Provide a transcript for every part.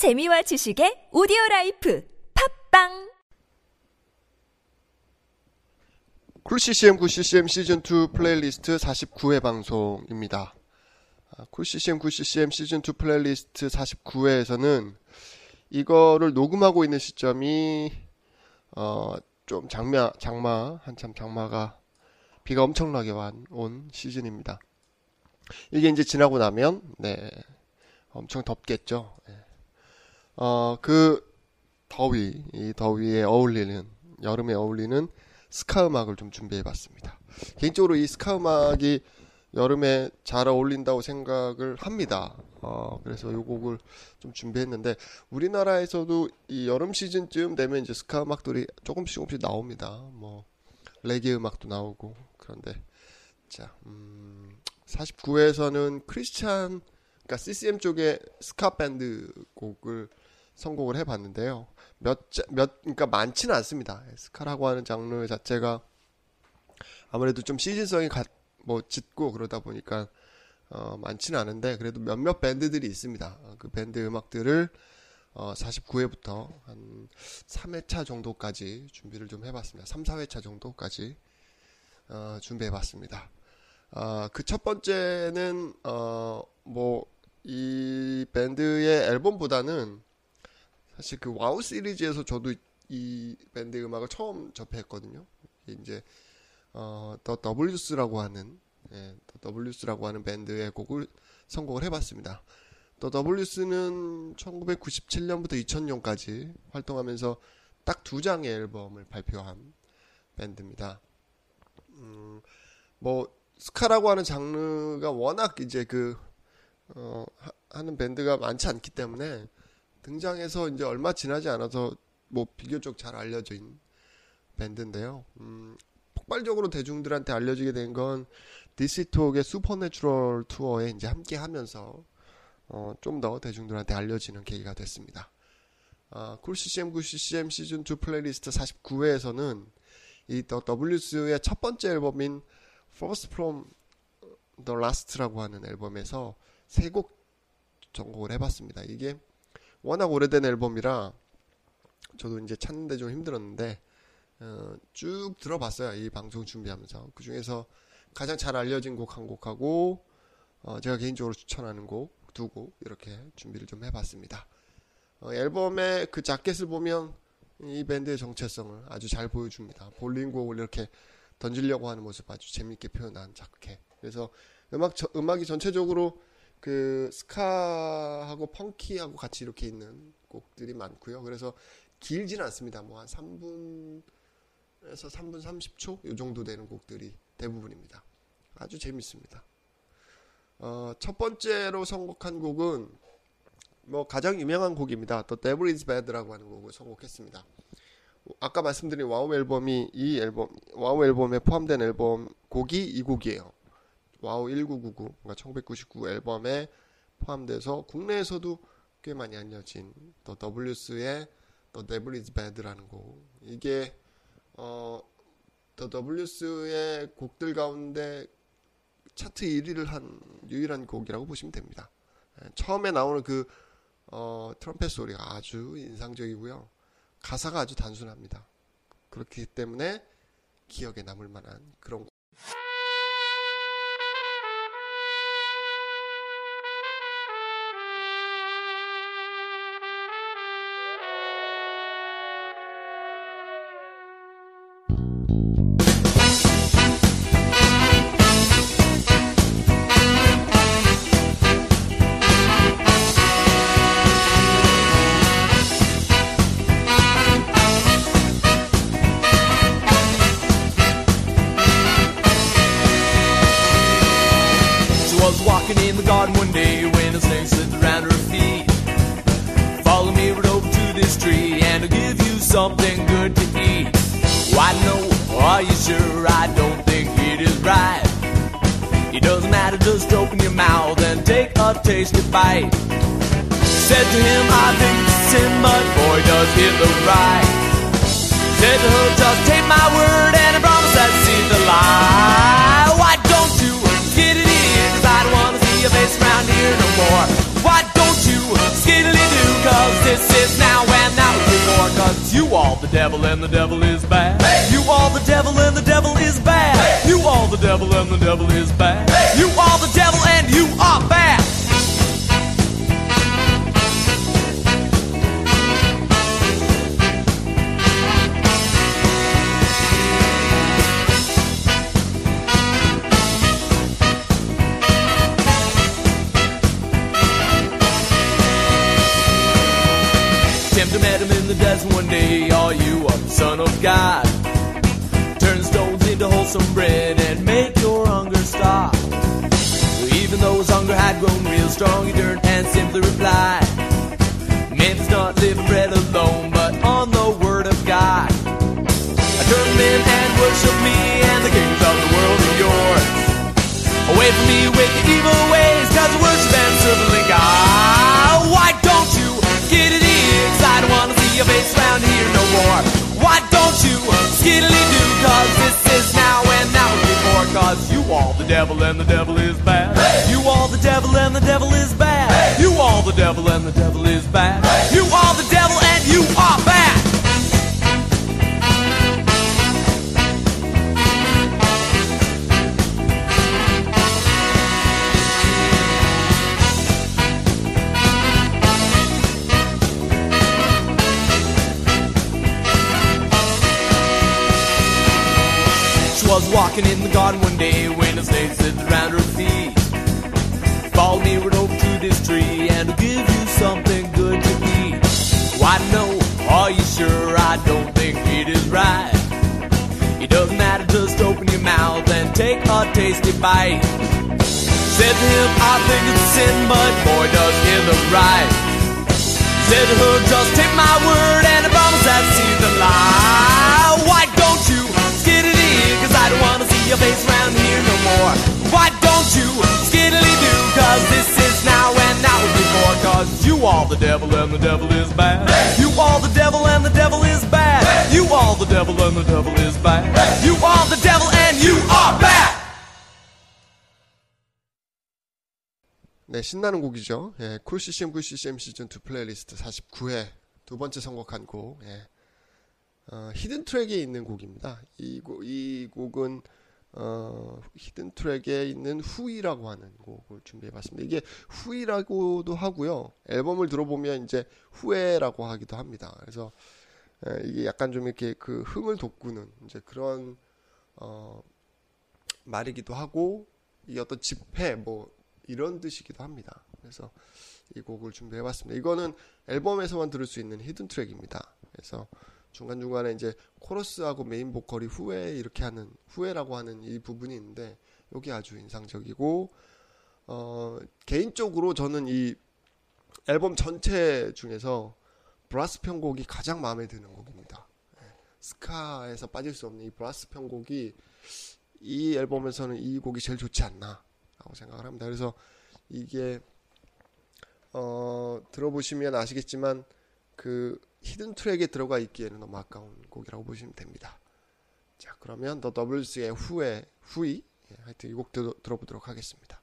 재미와 지식의 오디오 라이프 팟빵 Cool CCM Good CCM 시즌 2 플레이리스트 49회 방송입니다. 아, Cool CCM Good CCM 시즌 2 플레이리스트 49회에서는 이거를 녹음하고 있는 시점이 어, 좀 장마 장마 한참 장마가 비가 엄청나게 완, 온 시즌입니다. 이게 이제 지나고 나면 네 엄청 덥겠죠. 네. 어, 그 더위, 이 더위에 어울리는, 여름에 어울리는 스카 음악을 좀 준비해 봤습니다. 개인적으로 이 스카 음악이 여름에 잘 어울린다고 생각을 합니다. 어, 그래서 요 곡을 좀 준비했는데, 우리나라에서도 이 여름 시즌쯤 되면 이제 스카 음악들이 조금씩 조금씩 나옵니다. 뭐, 레게 음악도 나오고, 그런데, 자, 음, 49회에서는 크리스찬, 그러니까 CCM 쪽의 스카 밴드 곡을 선곡을 해봤는데요. 몇, 몇, 그러니까 많지는 않습니다. 스카라고 하는 장르 자체가 아무래도 좀 시즌성이 가, 뭐 짙고 그러다 보니까 어, 많지는 않은데 그래도 몇몇 밴드들이 있습니다. 그 밴드 음악들을 어, 49회부터 한 3회차 정도까지 준비를 좀 해봤습니다. 3, 4회차 정도까지 어, 준비해봤습니다. 어, 그첫 번째는 어, 뭐 이 밴드의 앨범보다는 사실 그 WOW 시리즈에서 저도 이 밴드 음악을 처음 접했거든요. 이제 어, The W's라고 하는 예, The W's라고 하는 밴드의 곡을 선곡을 해봤습니다. 더 W스는 1997년부터 2000년까지 활동하면서 딱 두 장의 앨범을 발표한 밴드입니다. 음, 뭐 스카라고 하는 장르가 워낙 이제 그 어, 하는 밴드가 많지 않기 때문에 등장해서 이제 얼마 지나지 않아서 뭐 비교적 잘 있는 밴드인데요. 음, 폭발적으로 대중들한테 알려지게 된 건 dc Talk의 Supernatural 투어에 이제 함께 하면서 어, 좀 더 대중들한테 알려지는 계기가 됐습니다. 아, 쿨 CCM 9 CCM 시즌 2 플레이리스트 49회에서는 이 The W's의 첫 번째 앨범인 Fourth From The Last라고 하는 앨범에서 세 곡 전곡을 해봤습니다. 이게 워낙 오래된 앨범이라 저도 이제 찾는데 좀 힘들었는데 어, 쭉 들어봤어요. 이 방송 준비하면서 그 중에서 가장 잘 알려진 곡 한 곡하고 어, 제가 개인적으로 추천하는 곡 두 곡 이렇게 준비를 좀 해봤습니다. 어, 앨범의 그 자켓을 보면 이 밴드의 정체성을 아주 잘 보여줍니다. 볼링곡을 이렇게 던지려고 하는 모습 아주 재밌게 표현한 자켓. 그래서 음악 저, 음악이 전체적으로 그 스카하고 펑키하고 같이 이렇게 있는 곡들이 많고요. 그래서 길지는 않습니다. 뭐 한 3분에서 3분 30초 이 정도 되는 곡들이 대부분입니다. 아주 재밌습니다. 어, 첫 번째로 선곡한 곡은 뭐 가장 유명한 곡입니다. The Devil Is Bad라고 하는 곡을 선곡했습니다. 아까 말씀드린 WOW 앨범이 이 앨범 WOW 앨범에 포함된 앨범 곡이 이 곡이에요. WOW 1999, 그러니까 1999 앨범에 포함돼서 국내에서도 꽤 많이 알려진 더 Ws의 The Devil Is Bad라는 곡. 이게 어, 더 Ws의 곡들 가운데 차트 1위를 한 유일한 곡이라고 보시면 됩니다. 예, 처음에 나오는 그 어, 트럼펫 소리가 아주 인상적이고요. 가사가 아주 단순합니다. 그렇기 때문에 기억에 남을 만한 그런 garden something good to eat. Why no? Are you sure? I don't think it is right. It doesn't matter, just open your mouth and take a tasty bite. Said to him, I think it's him, but boy, does it look right. Said to her, just take my word devil and the devil is bad. You are the devil and the devil is bad. You are the devil and the devil is bad. You are the devil and you are bad. Tempter met in the desert one day. God? Turn stones into wholesome bread and make your hunger stop. Even though his hunger had grown real strong, he turned and simply replied, Man does not live on bread alone, but on the word of God. I turn in and worship me, and the kings of the world are yours. Away from me with devil and the devil is bad. You are the devil and the devil is bad. You are the devil and the devil is bad. You all the devil and you are was walking in the garden one day when a snake slipped around her feet. Follow me right over to this tree and I'll give you something good to eat. Why no? Are you sure? I don't think it is right. It doesn't matter, just open your mouth and take a tasty bite. Said to him, I think it's sin, but boy does he look right. Said to her, just take my word the devil and the devil is bad. You are the devil and the devil is bad. You are the devil and the devil is bad. You are the devil and you are bad. 네, 신나는 곡이죠. 예, 쿨 CCM, 쿨 CCM 시즌 2 플레이리스트 49회 두 번째 선곡한 곡. 예. 어, hidden track에 있는 곡입니다. 이, 곡, 이 곡은 어, hidden track에 있는 Hui라고 하는 곡을 준비해봤습니다. 이게 Hui라고도 하고요. 앨범을 들어보면 이제 후에라고 하기도 합니다. 그래서 예, 이게 약간 좀 이렇게 그 흥을 돋구는 이제 그런 어, 말이기도 하고 이 어떤 집회 뭐 이런 뜻이기도 합니다. 그래서 이 곡을 준비해봤습니다. 이거는 앨범에서만 들을 수 있는 hidden track입니다. 그래서 중간중간에 이제 코러스하고 메인 보컬이 후에 이렇게 하는 후에라고 하는 이 부분이 있는데 여기 아주 인상적이고 어, 개인적으로 저는 이 앨범 전체 중에서 브라스 편곡이 가장 마음에 드는 곡입니다. 예, 스카에서 빠질 수 없는 이 브라스 편곡이 이 앨범에서는 이 곡이 제일 좋지 않나 라고 생각을 합니다. 그래서 이게 어, 들어보시면 아시겠지만 그 hidden track에 들어가 있기에는 너무 아까운 곡이라고 보시면 됩니다. 자 그러면 더 더블스의 후에 후이 예, 하여튼 이 곡 들어보도록 하겠습니다.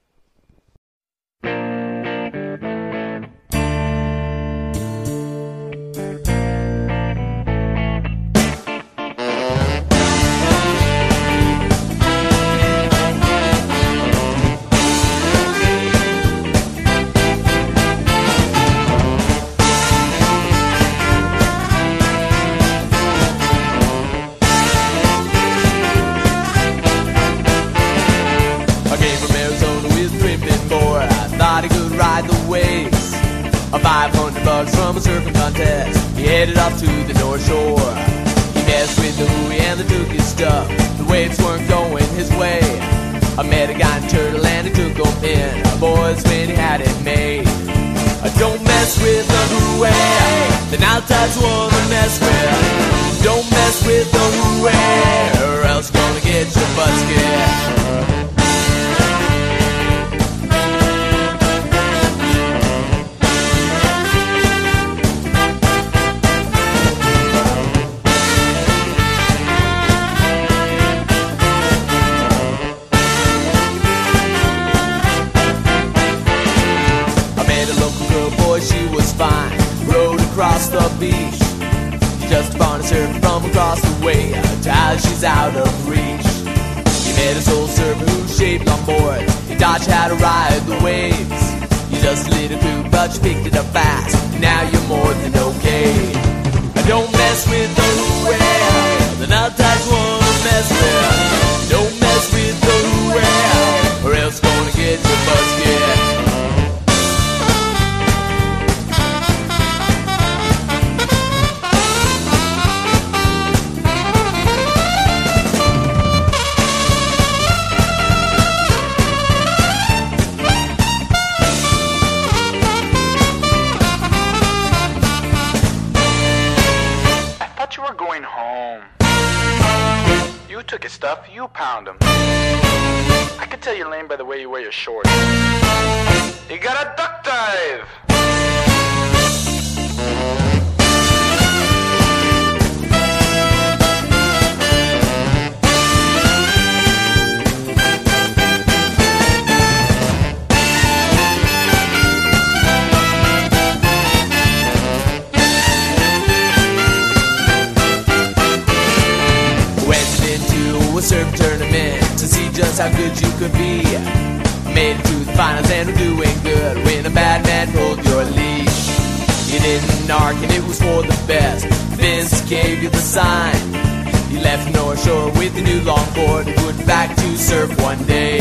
A 500 bucks from a surfing contest. He headed off to the North Shore. He messed with the hooey and the took his stuff. The waves weren't going his way. I met a guy in Turtle and he took him in. A Boys, when he had it made. Uh, Don't mess with the hooey. The Nile tide's one to mess with. Don't mess with the hooey, or else gonna get your butt scared. Home. You took his stuff, you pound him. I could tell you're lame by the way you wear your shorts. You got a duck dive! A surf tournament to see just how good you could be. Made it to the finals and were doing good when a bad man pulled your leash. You didn't arc and it was for the best. Vince gave you the sign. You left North Shore with a new longboard and went back to surf one day.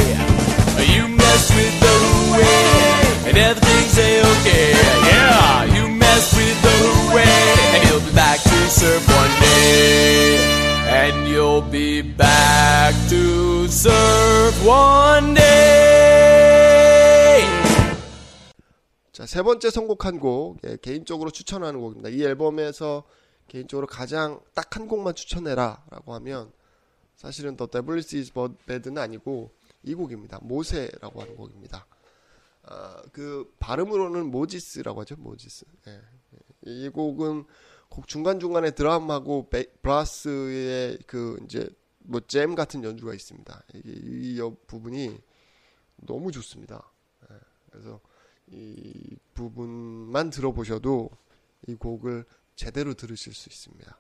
You messed with the way and everything's okay. Yeah, you messed with the way and you'll be back to surf one day. And you'll be back to surf one day. 자, 세 번째 선곡한 곡, 예, 개인적으로 추천하는 곡입니다. 이 앨범에서 개인적으로 가장 딱 한 곡만 추천해라 라고 하면 사실은 The Devil Is Bad는 아니고 이 곡입니다. 모세라고 하는 곡입니다. 아, 그 발음으로는 Moses라고 하죠. Moses. 예. 이 곡은 곡 중간 중간에 드럼하고 베- 브라스의 그 이제 뭐 잼 같은 연주가 있습니다. 이게 이 여- 부분이 너무 좋습니다. 예. 그래서 이 부분만 들어보셔도 이 곡을 제대로 들으실 수 있습니다.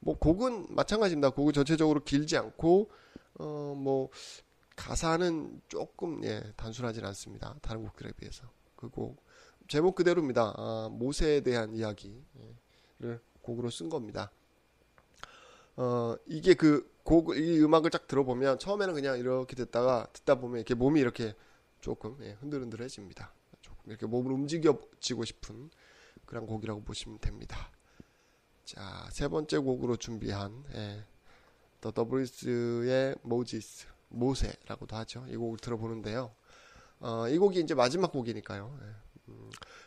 뭐 곡은 마찬가지입니다. 곡은 전체적으로 길지 않고 어 뭐 가사는 조금 예 단순하진 않습니다. 다른 곡들에 비해서 그 곡 제목 그대로입니다. 아, 모세에 대한 이야기를 곡으로 쓴 겁니다. 어 이게 그 곡 이 음악을 딱 들어보면 처음에는 그냥 이렇게 듣다가 듣다 보면 이렇게 몸이 이렇게 조금 예, 흔들흔들해집니다. 조금 이렇게 몸을 움직여지고 싶은 그런 곡이라고 보시면 됩니다. 자, 세 번째 곡으로 준비한 예, The W's의 Moses, 모세라고도 하죠. 이 곡을 들어보는데요. 어, 이 곡이 이제 마지막 곡이니까요. 예, 음,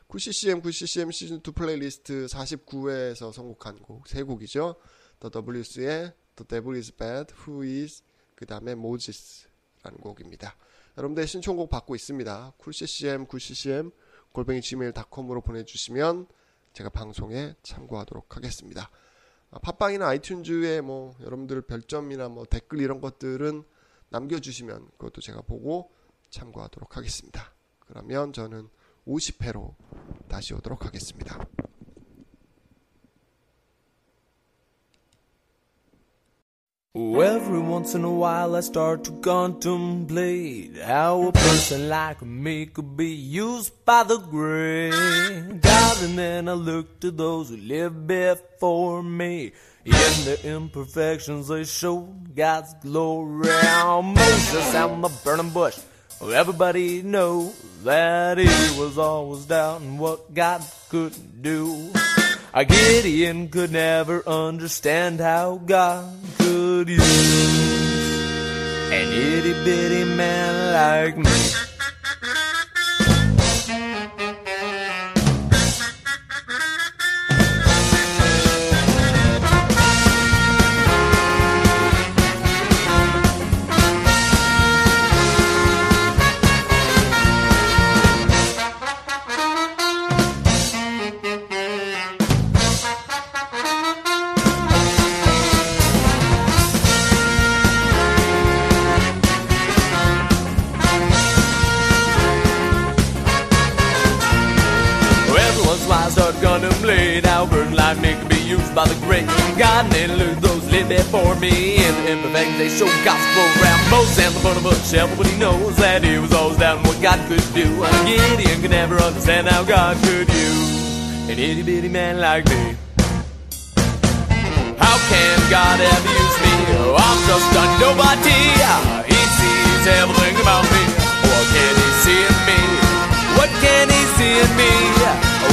9CCM, 9CCM 시즌 2 플레이리스트 49회에서 선곡한 곡, 세 곡이죠. 더 더블리스의 The Devil is Bad, Hui, 그 다음에 Moses라는 곡입니다. 여러분들 신청곡 받고 있습니다. 쿨ccm, 9ccm, 골뱅이 gmail.com으로 보내주시면 제가 방송에 참고하도록 하겠습니다. 아, 팟빵이나 iTunes에 뭐 여러분들 별점이나 뭐 댓글 이런 것들은 남겨주시면 그것도 제가 보고 참고하도록 하겠습니다. 그러면 저는 50회로 다시 오도록 하겠습니다. Oh, every once in a while I start to contemplate how a person like me could be used by the great God, and then I look to those who lived before me. In the imperfections they showed God's glory. Oh, Moses and the burning bush. Everybody knows that he was always doubting what God could do. A Gideon could never understand how God could use an itty bitty man like me. Shelf but he knows that he was always doubting what God could do and Gideon could never understand how God could use an itty bitty man like me how can God ever use me? Oh, I'm just a nobody. He sees everything about me. What can he see in me? What can he see in me?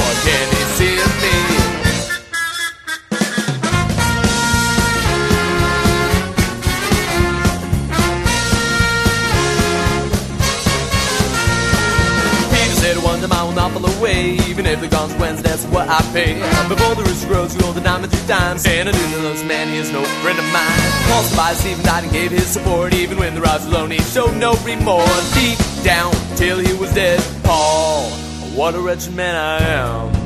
What can he see in me? Said one I will not fall away, even if the consequence that's what I pay. Before the rooster grows, you roll the diamond three times. And I do know this man, he is no friend of mine. Paul by Stephen died and gave his support, even when the rise alone, he showed no remorse. Deep down till he was dead. Paul, what a wretched man I am.